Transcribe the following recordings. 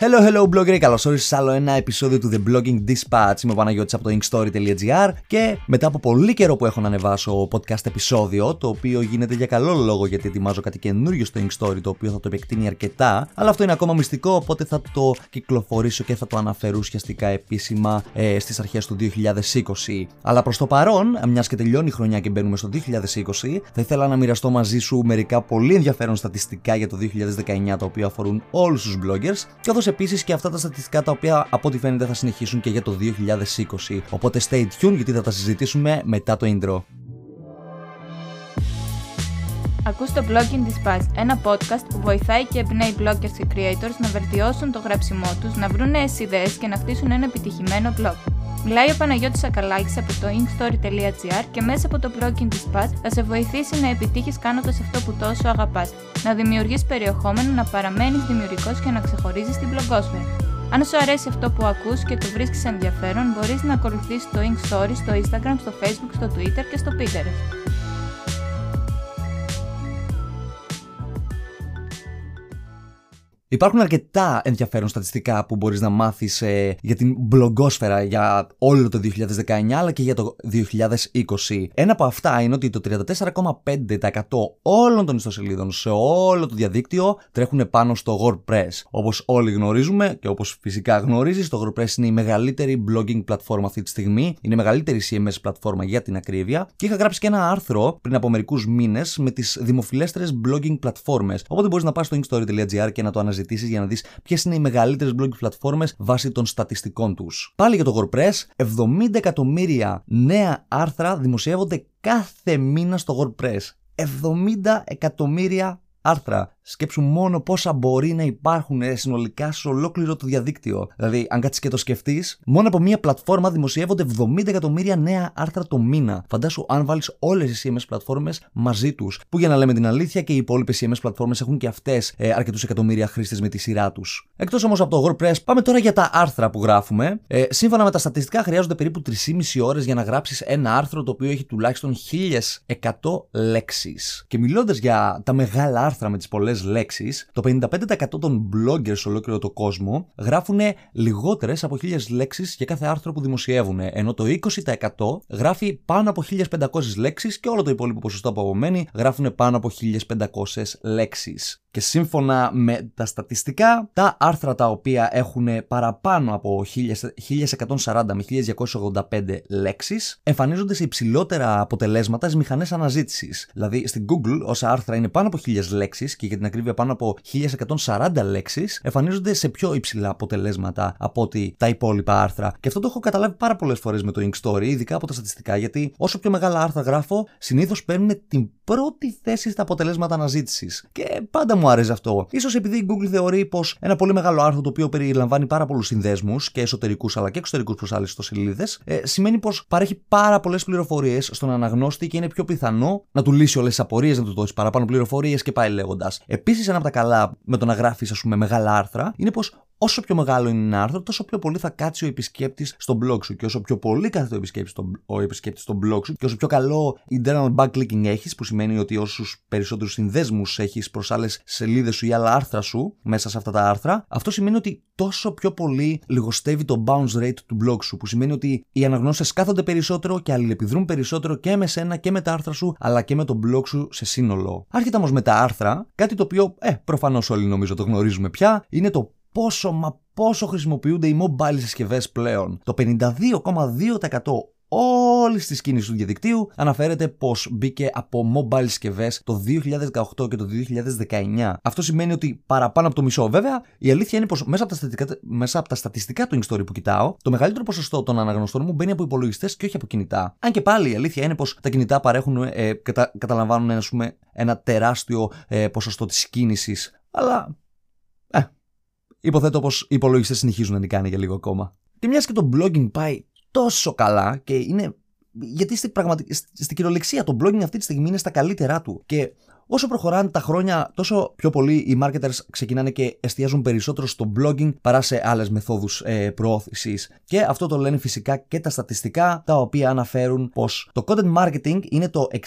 Hello, hello, blogger, καλώς όρισε σε άλλο ένα επεισόδιο του The Blogging Dispatch. Είμαι ο Παναγιώτης από το inkstory.gr και μετά από πολύ καιρό που έχω να ανεβάσω podcast επεισόδιο, το οποίο γίνεται για καλό λόγο γιατί ετοιμάζω κάτι καινούριο στο Inkstory, το οποίο θα το επεκτείνει αρκετά, αλλά αυτό είναι ακόμα μυστικό, οπότε θα το κυκλοφορήσω και θα το αναφέρω ουσιαστικά επίσημα ε, στις αρχές του 2020. Αλλά προς το παρόν, μιας και τελειώνει η χρονιά και μπαίνουμε στο 2020, θα ήθελα να μοιραστώ μαζί σου μερικά πολύ ενδιαφέρον στατιστικά για το 2019, τα οποία αφορούν όλους τους bloggers, καθώς επίσης και αυτά τα στατιστικά τα οποία από ό,τι φαίνεται θα συνεχίσουν και για το 2020. Οπότε stay tuned γιατί θα τα συζητήσουμε μετά το intro. Ακούς το Blogging Dispatch, ένα podcast που βοηθάει και εμπνέει bloggers και creators να βελτιώσουν το γράψιμό τους, να βρουν νέες ιδέες και να χτίσουν ένα επιτυχημένο blog. Μιλάει ο Παναγιώτης Ακαλάκης από το inkstory.gr και μέσα από το Blogging Dispatch θα σε βοηθήσει να επιτύχεις κάνοντας αυτό που τόσο αγαπάς, να δημιουργείς περιεχόμενο, να παραμένεις δημιουργικός και να ξεχωρίζεις την blogosfera. Αν σου αρέσει αυτό που ακούς και το βρίσκεις ενδιαφέρον, μπορείς να ακολουθήσεις το Inkstory στο Instagram, στο Facebook, στο Twitter και στο Pinterest. Υπάρχουν αρκετά ενδιαφέρον στατιστικά που μπορείς να μάθεις ε, για την μπλογκόσφαιρα για όλο το 2019 αλλά και για το 2020. Ένα από αυτά είναι ότι το 34,5% όλων των ιστοσελίδων σε όλο το διαδίκτυο τρέχουν πάνω στο WordPress. Όπως όλοι γνωρίζουμε και όπως φυσικά γνωρίζεις, το WordPress είναι η μεγαλύτερη blogging πλατφόρμα αυτή τη στιγμή, είναι η μεγαλύτερη CMS πλατφόρμα για την ακρίβεια και είχα γράψει και ένα άρθρο πριν από μερικούς μήνες με τις δημοφιλέστερες blogging πλατφόρμες. Οπότε μπορείς να πας στο inkstory.gr και να το αναζητήσεις για να δεις ποιες είναι οι μεγαλύτερες blogging πλατφόρμες βάσει των στατιστικών τους. Πάλι για το WordPress, 70 εκατομμύρια νέα άρθρα δημοσιεύονται κάθε μήνα στο WordPress. 70 εκατομμύρια άρθρα. Σκέψου μόνο πόσα μπορεί να υπάρχουν ε, συνολικά σε ολόκληρο το διαδίκτυο. Δηλαδή, αν κάτσεις και το σκεφτείς, μόνο από μία πλατφόρμα δημοσιεύονται 70 εκατομμύρια νέα άρθρα το μήνα. Φαντάσου αν βάλεις όλες οι CMS πλατφόρμες μαζί τους. Που για να λέμε την αλήθεια και οι υπόλοιπες CMS πλατφόρμες έχουν και αυτές ε, αρκετούς εκατομμύρια χρήστες με τη σειρά τους. Εκτός όμως από το WordPress, πάμε τώρα για τα άρθρα που γράφουμε. Ε, σύμφωνα με τα στατιστικά, χρειάζονται περίπου 3,5 ώρες για να γράψεις ένα άρθρο το οποίο έχει τουλάχιστον 1100 λέξεις. Και μιλώντας για τα μεγάλα άρθρα με τις πολλές λέξεις, το 55% των bloggers σε ολόκληρο το κόσμο γράφουν λιγότερες από 1000 λέξεις για κάθε άρθρο που δημοσιεύουν, ενώ το 20% γράφει πάνω από 1500 λέξεις και όλο το υπόλοιπο ποσοστό που απομένει γράφουν πάνω από 1500 λέξεις. Και σύμφωνα με τα στατιστικά, τα άρθρα τα οποία έχουν παραπάνω από 1140 με 1285 λέξεις εμφανίζονται σε υψηλότερα αποτελέσματα στις μηχανές αναζήτησης. Δηλαδή στην Google όσα άρθρα είναι πάνω από 1000 λέξεις και για την ακρίβεια πάνω από 1140 λέξεις εμφανίζονται σε πιο υψηλά αποτελέσματα από ότι τα υπόλοιπα άρθρα. Και αυτό το έχω καταλάβει πάρα πολλές φορές με το Inkstory, ειδικά από τα στατιστικά, γιατί όσο πιο μεγάλα άρθρα γράφω, συνήθως παίρνουν την πρώτη θέση στα αποτελέσματα αναζήτησης. Και πάντα μου άρεσε αυτό. σω επειδή η Google θεωρεί πως ένα πολύ μεγάλο άρθρο το οποίο περιλαμβάνει πάρα πολλούς συνδέσμους και εσωτερικούς αλλά και εξωτερικούς προ άλλε ιστοσελίδε, ε, σημαίνει πως παρέχει πάρα πολλές πληροφορίες στον αναγνώστη και είναι πιο πιθανό να του λύσει όλες τις απορίες, να του δώσει παραπάνω πληροφορίες και πάει λέγοντας. Επίσης, ένα από τα καλά με το να γράφεις, ας πούμε, μεγάλα άρθρα είναι πως όσο πιο μεγάλο είναι ένα άρθρο, τόσο πιο πολύ θα κάτσει ο επισκέπτης στο blog σου. Και όσο πιο πολύ κάθεται ο επισκέπτης στο, ο επισκέπτης στο blog σου, και όσο πιο καλό internal backlinking έχεις, που σημαίνει ότι όσους περισσότερους συνδέσμους έχεις προς άλλες σελίδες σου ή άλλα άρθρα σου μέσα σε αυτά τα άρθρα, αυτό σημαίνει ότι τόσο πιο πολύ λιγοστεύει το bounce rate του blog σου. Που σημαίνει ότι οι αναγνώστες κάθονται περισσότερο και αλληλεπιδρούν περισσότερο και με σένα και με τα άρθρα σου, αλλά και με το blog σου σε σύνολο. Άρχεται όμως με τα άρθρα, κάτι το οποίο, ε, προφανώς όλοι νομίζω το γνωρίζουμε πια, είναι το πόσο μα πόσο χρησιμοποιούνται οι mobile συσκευές πλέον. Το 52,2% όλης της κίνησης του διαδικτύου αναφέρεται πως μπήκε από mobile συσκευές το 2018 και το 2019. Αυτό σημαίνει ότι παραπάνω από το μισό. Βέβαια, η αλήθεια είναι πως μέσα, από τα στατιστικά, μέσα από τα στατιστικά του Inkstory που κοιτάω, το μεγαλύτερο ποσοστό των αναγνωστών μου μπαίνει από υπολογιστές και όχι από κινητά. Αν και πάλι η αλήθεια είναι πως τα κινητά παρέχουν, ε, κατα, καταλαμβάνουν ένα, πούμε, ένα τεράστιο ε, ποσοστό της κίνησης. Αλλά υποθέτω πως οι υπολογιστές συνεχίζουν να την κάνει για λίγο ακόμα. Και μιας και το blogging πάει τόσο καλά και είναι. Γιατί στην, πραγματι... στην κυριολεξία το blogging αυτή τη στιγμή είναι στα καλύτερά του. Και όσο προχωράνε τα χρόνια, τόσο πιο πολύ οι marketers ξεκινάνε και εστιάζουν περισσότερο στο blogging παρά σε άλλες μεθόδους ε, προώθησης. Και αυτό το λένε φυσικά και τα στατιστικά, τα οποία αναφέρουν πως το content marketing είναι, το 60,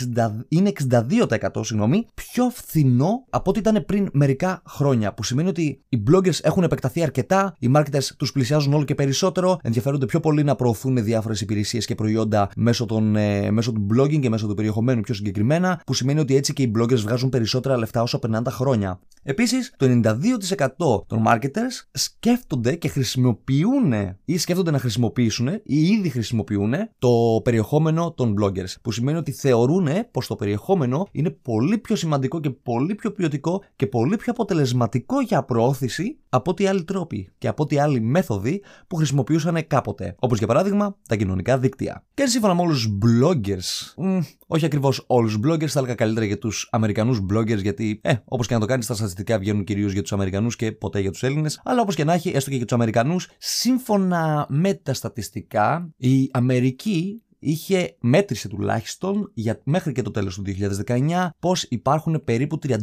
είναι 62% συγγνώμη, πιο φθηνό από ό,τι ήταν πριν μερικά χρόνια. Που σημαίνει ότι οι bloggers έχουν επεκταθεί αρκετά, οι marketers τους πλησιάζουν όλο και περισσότερο, ενδιαφέρονται πιο πολύ να προωθούν διάφορες υπηρεσίες και προϊόντα μέσω, των, ε, μέσω του blogging και μέσω του περιεχομένου πιο συγκεκριμένα, που σημαίνει ότι έτσι και οι bloggers βγάζουν περισσότερα λεφτά όσο περνάνε τα χρόνια. Επίσης, το 92% των marketers σκέφτονται και χρησιμοποιούν ή σκέφτονται να χρησιμοποιήσουν ή ήδη χρησιμοποιούν το περιεχόμενο των bloggers. Που σημαίνει ότι θεωρούν πως το περιεχόμενο είναι πολύ πιο σημαντικό και πολύ πιο ποιοτικό και πολύ πιο αποτελεσματικό για προώθηση από ό,τι άλλοι τρόποι και από ό,τι άλλοι μέθοδοι που χρησιμοποιούσαν κάποτε. Όπως για παράδειγμα τα κοινωνικά δίκτυα. Και σύμφωνα με όλους τους bloggers, μ, όχι ακριβώς όλους τους bloggers, θα έλεγα καλύτερα για τους Αμερικανούς bloggers, γιατί, ε, όπως και να το κάνεις, τα στατιστικά βγαίνουν κυρίως για τους Αμερικανούς και ποτέ για τους Έλληνες. Αλλά όπως και να έχει, έστω και για τους Αμερικανούς, σύμφωνα με τα στατιστικά, η Αμερική είχε μέτρησε τουλάχιστον για, μέχρι και το τέλος του 2019 πως υπάρχουν περίπου 31,7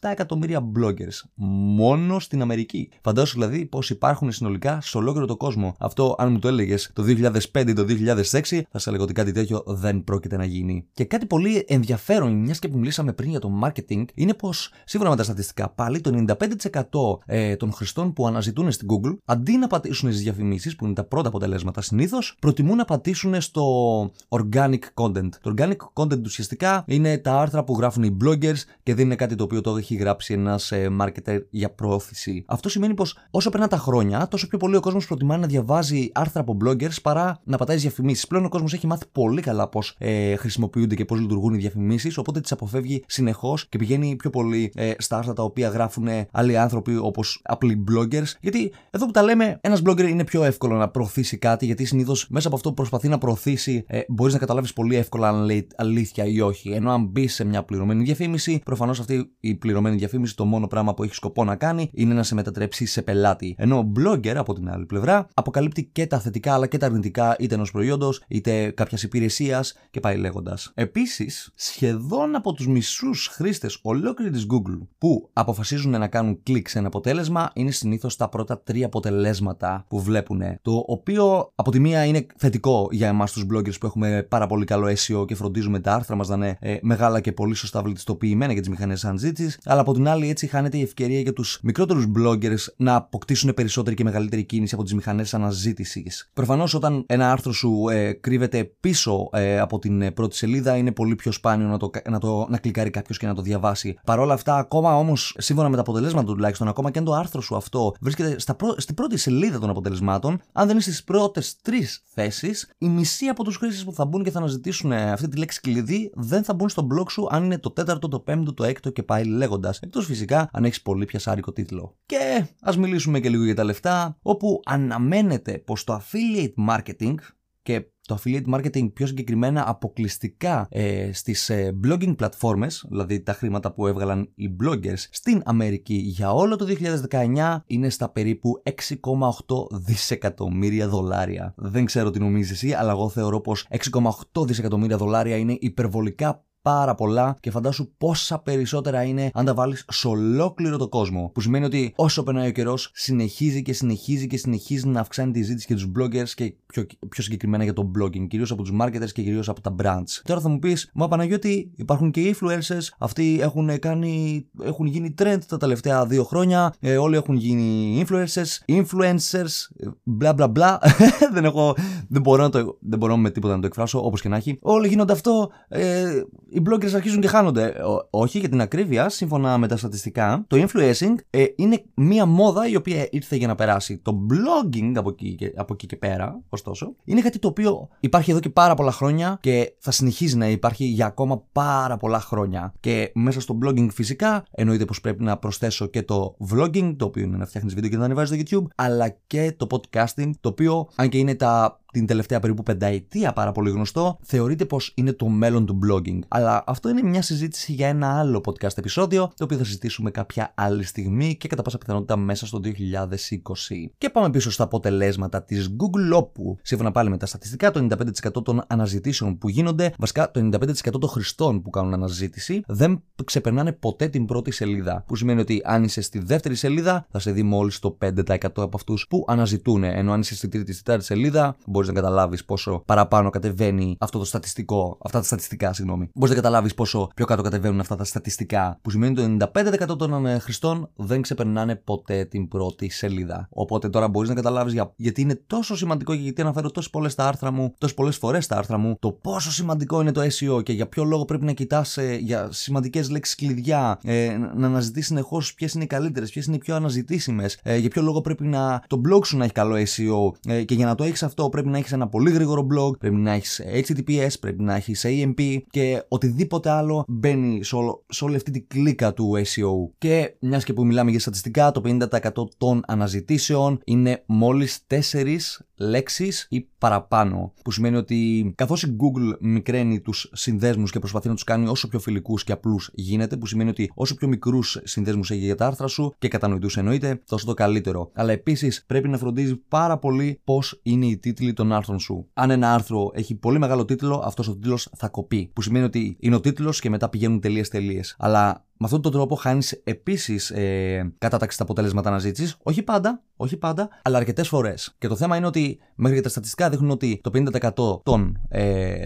εκατομμύρια bloggers μόνο στην Αμερική. Φαντάσου δηλαδή πως υπάρχουν συνολικά σε ολόκληρο το κόσμο. Αυτό αν μου το έλεγες το 2005 ή το 2006 θα σε έλεγα ότι κάτι τέτοιο δεν πρόκειται να γίνει. Και κάτι πολύ ενδιαφέρον, μιας και που μιλήσαμε πριν για το marketing, είναι πως σύμφωνα με τα στατιστικά πάλι το 95% ε, των χρηστών που αναζητούν στην Google αντί να πατήσουν στις διαφημίσεις που είναι τα πρώτα αποτελέσματα συνήθως, προτιμούν να πατήσουν στο το organic content. Το organic content ουσιαστικά είναι τα άρθρα που γράφουν οι bloggers και δεν είναι κάτι το οποίο το έχει γράψει ένας ε, marketer για πρόθεση. Αυτό σημαίνει πως όσο περνά τα χρόνια, τόσο πιο πολύ ο κόσμος προτιμά να διαβάζει άρθρα από bloggers παρά να πατάει διαφημίσεις. Πλέον ο κόσμος έχει μάθει πολύ καλά πώς ε, χρησιμοποιούνται και πώς λειτουργούν οι διαφημίσεις, οπότε τις αποφεύγει συνεχώς και πηγαίνει πιο πολύ ε, στα άρθρα τα οποία γράφουν άλλοι άνθρωποι όπως απλοί bloggers. Γιατί εδώ που τα λέμε, ένας blogger είναι πιο εύκολο να προωθήσει κάτι, γιατί συνήθως μέσα από αυτό που προσπαθεί να προωθήσει διαφήμιση ε, μπορείς να καταλάβεις πολύ εύκολα αν λέει αλήθεια ή όχι. Ενώ αν μπεις σε μια πληρωμένη διαφήμιση, προφανώς αυτή η πληρωμένη διαφήμιση το μόνο πράγμα που έχει σκοπό να κάνει είναι να σε μετατρέψει σε πελάτη. Ενώ ο blogger από την άλλη πλευρά αποκαλύπτει και τα θετικά αλλά και τα αρνητικά είτε ενός προϊόντος είτε κάποιας υπηρεσίας και πάει λέγοντας. Επίσης, σχεδόν από τους μισούς χρήστες ολόκληρη της Google που αποφασίζουν να κάνουν κλικ σε ένα αποτέλεσμα είναι συνήθως τα πρώτα τρία αποτελέσματα που βλέπουν. Το οποίο από τη μία είναι θετικό για εμάς τους bloggers που έχουμε πάρα πολύ καλό SEO και φροντίζουμε τα άρθρα μας να είναι ε, μεγάλα και πολύ σωστά βελτιστοποιημένα για τις μηχανές αναζήτηση. Αλλά από την άλλη, έτσι χάνεται η ευκαιρία για τους μικρότερους bloggers να αποκτήσουν περισσότερη και μεγαλύτερη κίνηση από τις μηχανές αναζήτησης. Προφανώς, όταν ένα άρθρο σου ε, κρύβεται πίσω ε, από την ε, πρώτη σελίδα, είναι πολύ πιο σπάνιο να, το, να, το, να κλικάρει κάποιος και να το διαβάσει. Παρ' όλα αυτά, ακόμα όμως, σύμφωνα με τα αποτελέσματα τουλάχιστον, ακόμα και αν το άρθρο σου αυτό βρίσκεται στα πρω... στην πρώτη σελίδα των αποτελεσμάτων, αν δεν είσαι στις πρώτες τρεις θέσεις, η μισή από τους χρήστες που θα μπουν και θα αναζητήσουν ε, αυτή τη λέξη κλειδί δεν θα μπουν στο blog σου αν είναι το τέταρτο, το πέμπτο, το έκτο και πάει λέγοντας. Εκτός φυσικά αν έχεις πολύ πιασάρικο τίτλο. Και ας μιλήσουμε και λίγο για τα λεφτά, όπου αναμένεται πως το affiliate marketing και το affiliate marketing πιο συγκεκριμένα αποκλειστικά ε, στις ε, blogging πλατφόρμες, δηλαδή τα χρήματα που έβγαλαν οι bloggers στην Αμερική για όλο το 2019 είναι στα περίπου 6,8 δισεκατομμύρια δολάρια. Δεν ξέρω τι νομίζεις εσύ, αλλά εγώ θεωρώ πως 6,8 δισεκατομμύρια δολάρια είναι υπερβολικά πάρα πολλά και φαντάσου πόσα περισσότερα είναι αν τα βάλεις σε ολόκληρο το κόσμο. Που σημαίνει ότι όσο περνάει ο καιρός, συνεχίζει και συνεχίζει και συνεχίζει να αυξάνει τη ζήτηση για τους bloggers και πιο, πιο συγκεκριμένα για το blogging, κυρίως από τους marketers και κυρίως από τα brands. Τώρα θα μου πεις, Μα Παναγιώτη, υπάρχουν και influencers, αυτοί έχουν, κάνει, έχουν γίνει trend τα τελευταία δύο χρόνια, ε, όλοι έχουν γίνει influencers, influencers, μπλα μπλα μπλα. δεν, έχω, δεν, μπορώ να το, δεν μπορώ με τίποτα να το εκφράσω, όπως και να έχει. Όλοι γίνονται αυτό. Ε, οι bloggers αρχίζουν και χάνονται. όχι, για την ακρίβεια, σύμφωνα με τα στατιστικά, το influencing ε, είναι μία μόδα η οποία ήρθε για να περάσει. Το blogging από εκεί, και, από εκεί και πέρα, ωστόσο, είναι κάτι το οποίο υπάρχει εδώ και πάρα πολλά χρόνια και θα συνεχίζει να υπάρχει για ακόμα πάρα πολλά χρόνια. Και μέσα στο blogging φυσικά εννοείται πως πρέπει να προσθέσω και το vlogging, το οποίο είναι να φτιάχνεις βίντεο και να ανεβάζει στο YouTube, αλλά και το podcasting, το οποίο, αν και είναι τα την τελευταία περίπου πενταετία πάρα πολύ γνωστό, θεωρείται πως είναι το μέλλον του blogging. Αλλά αυτό είναι μια συζήτηση για ένα άλλο podcast επεισόδιο, το οποίο θα συζητήσουμε κάποια άλλη στιγμή και κατά πάσα πιθανότητα μέσα στο 2020. Και πάμε πίσω στα αποτελέσματα της Google, όπου σύμφωνα πάλι με τα στατιστικά, το 95% των αναζητήσεων που γίνονται, βασικά το 95% των χρηστών που κάνουν αναζήτηση, δεν ξεπερνάνε ποτέ την πρώτη σελίδα. Που σημαίνει ότι αν είσαι στη δεύτερη σελίδα, θα σε δει μόλις το 5% από αυτούς που αναζητούν. Ενώ αν είσαι στη τρίτη, στη τέταρτη σελίδα, μπορείς να καταλάβεις πόσο παραπάνω κατεβαίνει αυτό το στατιστικό, αυτά τα στατιστικά, συγγνώμη. Μπορείς να καταλάβεις πόσο πιο κάτω κατεβαίνουν αυτά τα στατιστικά. Που σημαίνει ότι το 95% των ε, χρηστών δεν ξεπερνάνε ποτέ την πρώτη σελίδα. Οπότε τώρα μπορείς να καταλάβεις για... γιατί είναι τόσο σημαντικό και γιατί αναφέρω τόσο πολλές στα άρθρα μου, τόσες πολλές φορές στα άρθρα μου, το πόσο σημαντικό είναι το SEO και για ποιο λόγο πρέπει να κοιτάς ε, για σημαντικές λέξεις κλειδιά, ε, να αναζητείς συνεχώς ποιες είναι οι καλύτερες, ποιες είναι οι πιο αναζητήσιμες, ε, για ποιο λόγο πρέπει να το blog σου να έχει καλό SEO ε, και για να το έχεις αυτό πρέπει να έχεις ένα πολύ γρήγορο blog, πρέπει να έχεις HTTPS, πρέπει να έχεις AMP και οτιδήποτε άλλο μπαίνει σε, όλο, σε όλη αυτή τη κλίκα του SEO. Και μιας και που μιλάμε για στατιστικά, το 50% των αναζητήσεων είναι μόλις 4 λέξεις ή παραπάνω. Που σημαίνει ότι καθώς η Google μικραίνει τους συνδέσμους και προσπαθεί να τους κάνει όσο πιο φιλικούς και απλούς γίνεται, που σημαίνει ότι όσο πιο μικρούς συνδέσμους έχει για τα άρθρα σου και κατανοητούς εννοείται, τόσο το καλύτερο. Αλλά επίσης πρέπει να φροντίζει πάρα πολύ πώς είναι οι τίτλοι των άρθρων σου. Αν ένα άρθρο έχει πολύ μεγάλο τίτλο, αυτός ο τίτλος θα κοπεί. Που σημαίνει ότι είναι ο τίτλος και μετά πηγαίνουν τελείες τελείες. Αλλά με αυτόν τον τρόπο χάνεις επίσης ε, κατάταξη στα αποτελέσματα αναζήτησης. Όχι πάντα, όχι πάντα, αλλά αρκετές φορές. Και το θέμα είναι ότι μέχρι και τα στατιστικά δείχνουν ότι το 50% των ε,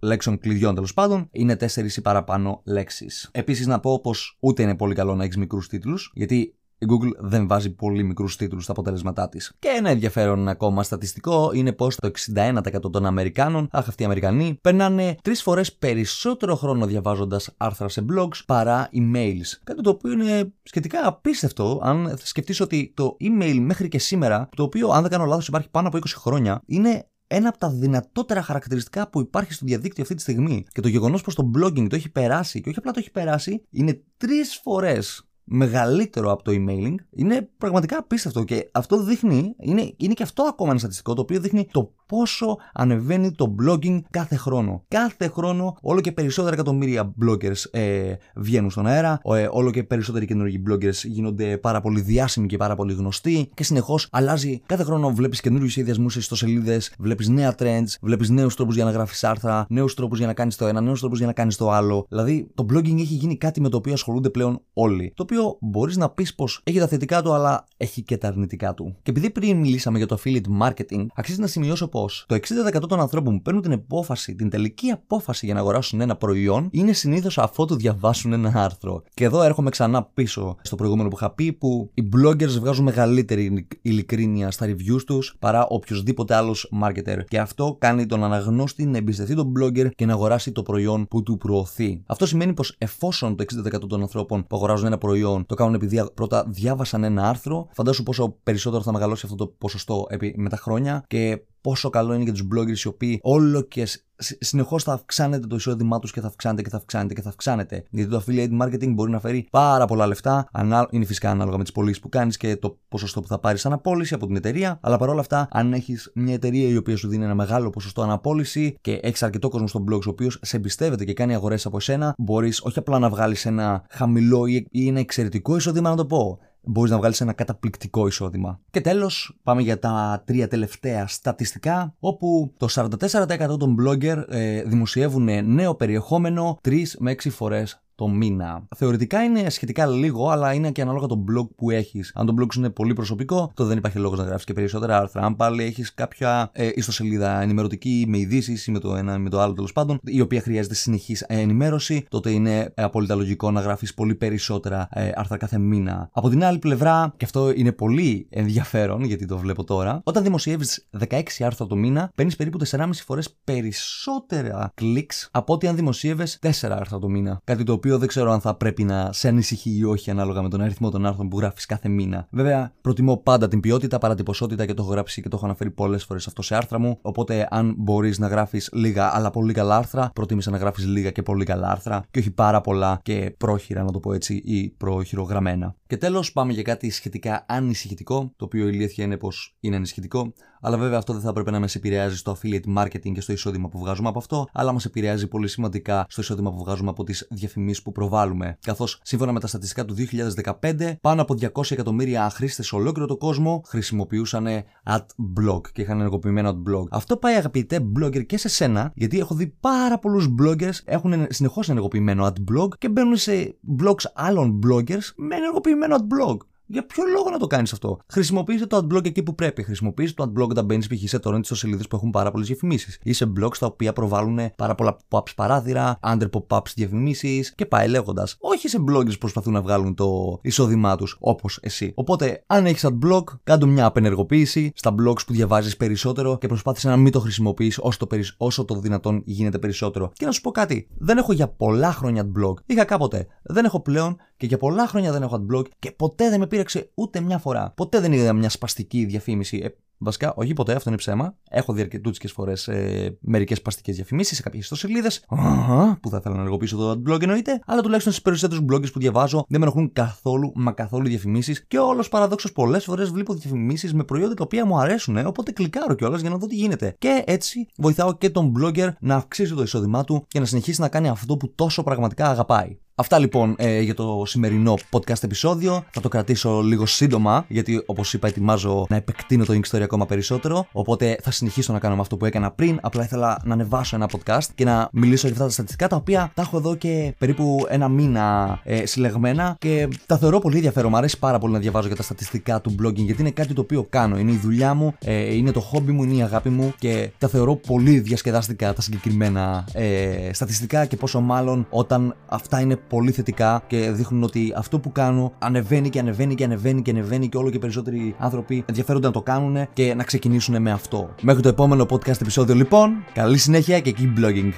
λέξεων κλειδιών τέλος πάντων είναι 4 ή παραπάνω λέξεις. Επίσης να πω πως ούτε είναι πολύ καλό να έχεις μικρούς τίτλους, γιατί η Google δεν βάζει πολύ μικρούς τίτλους στα αποτελέσματά της. Και ένα ενδιαφέρον ακόμα στατιστικό είναι πως το 61% των Αμερικάνων, αχ αυτοί οι Αμερικανοί, περνάνε τρεις φορές περισσότερο χρόνο διαβάζοντας άρθρα σε blogs παρά emails. Κάτι το οποίο είναι σχετικά απίστευτο αν σκεφτείς ότι το email μέχρι και σήμερα, το οποίο αν δεν κάνω λάθος υπάρχει πάνω από 20 χρόνια, είναι ένα από τα δυνατότερα χαρακτηριστικά που υπάρχει στο διαδίκτυο αυτή τη στιγμή. Και το γεγονός πως το blogging το έχει περάσει, και όχι απλά το έχει περάσει, είναι τρεις φορές μεγαλύτερο από το emailing. Είναι πραγματικά απίστευτο και αυτό δείχνει, είναι, είναι και αυτό ακόμα ένα στατιστικό το οποίο δείχνει το πόσο ανεβαίνει το blogging κάθε χρόνο. Κάθε χρόνο όλο και περισσότερα εκατομμύρια bloggers ε, βγαίνουν στον αέρα, ε, όλο και περισσότεροι καινούργιοι bloggers γίνονται πάρα πολύ διάσημοι και πάρα πολύ γνωστοί και συνεχώς αλλάζει. Κάθε χρόνο βλέπεις καινούριους σχεδιασμούς σε ιστοσελίδες, βλέπεις νέα trends, βλέπεις νέους τρόπους για να γράφεις άρθρα, νέους τρόπους για να κάνεις το ένα, νέους τρόπους για να κάνεις το άλλο. Δηλαδή το blogging έχει γίνει κάτι με το οποίο ασχολούνται πλέον όλοι. Το οποίο μπορείς να πεις πως έχει τα θετικά του, αλλά έχει και τα αρνητικά του. Και επειδή πριν μιλήσαμε για το affiliate marketing, αξίζει να σημειώσω πω το 60% των ανθρώπων που παίρνουν την απόφαση, την τελική απόφαση για να αγοράσουν ένα προϊόν, είναι συνήθως αφότου διαβάσουν ένα άρθρο. Και εδώ έρχομαι ξανά πίσω στο προηγούμενο που είχα πει, που οι bloggers βγάζουν μεγαλύτερη ειλικρίνεια στα reviews τους παρά οποιοδήποτε άλλος marketer. Και αυτό κάνει τον αναγνώστη να εμπιστευτεί τον blogger και να αγοράσει το προϊόν που του προωθεί. Αυτό σημαίνει πως εφόσον το 60% των ανθρώπων που αγοράζουν ένα προϊόν το κάνουν επειδή πρώτα διάβασαν ένα άρθρο, φαντάσου πόσο περισσότερο θα μεγαλώσει αυτό το ποσοστό με τα χρόνια και πόσο καλό είναι για τους bloggers οι οποίοι όλο και συνεχώς θα αυξάνεται το εισόδημά τους και θα αυξάνεται και θα αυξάνεται και θα αυξάνεται. Γιατί το affiliate marketing μπορεί να φέρει πάρα πολλά λεφτά. Είναι φυσικά ανάλογα με τις πωλήσεις που κάνεις και το ποσοστό που θα πάρεις αναπόλυση από την εταιρεία. Αλλά παρόλα αυτά, αν έχεις μια εταιρεία η οποία σου δίνει ένα μεγάλο ποσοστό αναπόλυση και έχεις αρκετό κόσμο στο blog ο οποίος σε εμπιστεύεται και κάνει αγορές από εσένα, μπορείς όχι απλά να βγάλεις ένα χαμηλό ή ένα εξαιρετικό εισόδημα, να το πω μπορείς να βγάλεις ένα καταπληκτικό εισόδημα. Και τέλος, πάμε για τα τρία τελευταία στατιστικά, όπου το 44% των blogger ε, δημοσιεύουν νέο περιεχόμενο 3 με 6 φορές το μήνα. Θεωρητικά είναι σχετικά λίγο, αλλά είναι και ανάλογα το blog που έχεις. Αν το blog σου είναι πολύ προσωπικό, τότε δεν υπάρχει λόγος να γράφεις και περισσότερα άρθρα. Αν πάλι έχεις κάποια ε, ιστοσελίδα ενημερωτική με ειδήσεις ή με το ένα ή με το άλλο τέλος πάντων, η οποία χρειάζεται συνεχής ενημέρωση, τότε είναι απόλυτα λογικό να γράφεις πολύ περισσότερα ε, άρθρα κάθε μήνα. Από την άλλη πλευρά, και αυτό είναι πολύ ενδιαφέρον γιατί το βλέπω τώρα, όταν δημοσιεύεις 16 άρθρα το μήνα, παίρνεις περίπου 4,5 φορές περισσότερα clicks από ότι αν δημοσίευες 4 άρθρα το μήνα. Κάτι το οποίο οποίο δεν ξέρω αν θα πρέπει να σε ανησυχεί ή όχι ανάλογα με τον αριθμό των άρθρων που γράφεις κάθε μήνα. Βέβαια, προτιμώ πάντα την ποιότητα παρά την ποσότητα και το έχω γράψει και το έχω αναφέρει πολλές φορές αυτό σε άρθρα μου. Οπότε, αν μπορείς να γράφεις λίγα αλλά πολύ καλά άρθρα, προτίμησα να γράφεις λίγα και πολύ καλά άρθρα και όχι πάρα πολλά και πρόχειρα, να το πω έτσι, ή πρόχειρογραμμένα. Και τέλος, πάμε για κάτι σχετικά ανησυχητικό, το οποίο η αλήθεια είναι πως είναι ανησυχητικό, αλλά βέβαια αυτό δεν θα έπρεπε να μας επηρεάζει στο affiliate marketing και στο εισόδημα που βγάζουμε από αυτό, αλλά μας επηρεάζει πολύ σημαντικά στο εισόδημα που βγάζουμε από τις διαφημίσεις που προβάλλουμε. Καθώς σύμφωνα με τα στατιστικά του 2015, πάνω από 200 εκατομμύρια χρήστε σε ολόκληρο το κόσμο χρησιμοποιούσαν blog και είχαν ενεργοποιημένο blog. Αυτό πάει αγαπητέ blogger και σε σένα, γιατί έχω δει πάρα πολλούς bloggers έχουν συνεχώς ενεργοποιημένο blog και μπαίνουν σε blogs άλλων bloggers με ενεργοποιημένο blog. Για ποιο λόγο να το κάνεις αυτό; Χρησιμοποιήστε το adblock εκεί που πρέπει. Χρησιμοποιήστε το adblock όταν μπαίνεις π.χ. σε torrent σελίδε που έχουν πάρα πολλές διαφημίσεις. Ή σε blogs τα οποία προβάλλουν πάρα πολλά pop-ups παράθυρα, under pop-ups διαφημίσεις και πάει λέγοντας. Όχι σε bloggers που προσπαθούν να βγάλουν το εισόδημά τους όπως εσύ. Οπότε, αν έχεις adblock, κάντο μια απενεργοποίηση στα blogs που διαβάζεις περισσότερο και προσπάθησες να μην το χρησιμοποιείς όσο, το όσο το δυνατόν γίνεται περισσότερο. Και να σου πω κάτι, δεν έχω για πολλά χρόνια adblock. Είχα κάποτε, δεν έχω πλέον και για πολλά χρόνια δεν έχω adblock και ποτέ δεν με πήρε ούτε μια φορά. Ποτέ δεν είδα μια σπαστική διαφήμιση. Ε, βασικά, όχι ποτέ, αυτό είναι ψέμα. Έχω δει αρκετούτσικες φορές ε, μερικές σπαστικές διαφημίσεις σε κάποιες ιστοσελίδες. Που θα ήθελα να ενεργοποιήσω το blog εννοείται. Αλλά τουλάχιστον στις περισσότερου blogs που διαβάζω δεν με ενοχλούν καθόλου μα καθόλου διαφημίσεις. Και όλο παραδόξως πολλές φορές βλέπω διαφημίσεις με προϊόντα τα οποία μου αρέσουν. Ε, οπότε κλικάρω κιόλας για να δω τι γίνεται. Και έτσι βοηθάω και τον blogger να αυξήσει το εισόδημά του και να συνεχίσει να κάνει αυτό που τόσο πραγματικά αγαπάει. Αυτά λοιπόν ε, για το σημερινό podcast επεισόδιο. Θα το κρατήσω λίγο σύντομα, γιατί όπως είπα, ετοιμάζω να επεκτείνω το Story ακόμα περισσότερο. Οπότε θα συνεχίσω να κάνω με αυτό που έκανα πριν. Απλά ήθελα να ανεβάσω ένα podcast και να μιλήσω για αυτά τα στατιστικά, τα οποία τα έχω εδώ και περίπου ένα μήνα ε, συλλεγμένα και τα θεωρώ πολύ ενδιαφέρον. Μου αρέσει πάρα πολύ να διαβάζω για τα στατιστικά του blogging, γιατί είναι κάτι το οποίο κάνω. Είναι η δουλειά μου, ε, είναι το χόμπι μου, είναι η αγάπη μου και τα θεωρώ πολύ διασκεδαστικά τα συγκεκριμένα ε, στατιστικά και πόσο μάλλον όταν αυτά είναι πολύ θετικά και δείχνουν ότι αυτό που κάνω ανεβαίνει και ανεβαίνει και ανεβαίνει και ανεβαίνει και όλο και περισσότεροι άνθρωποι ενδιαφέρονται να το κάνουν και να ξεκινήσουν με αυτό. Μέχρι το επόμενο podcast επεισόδιο λοιπόν, καλή συνέχεια και keep blogging.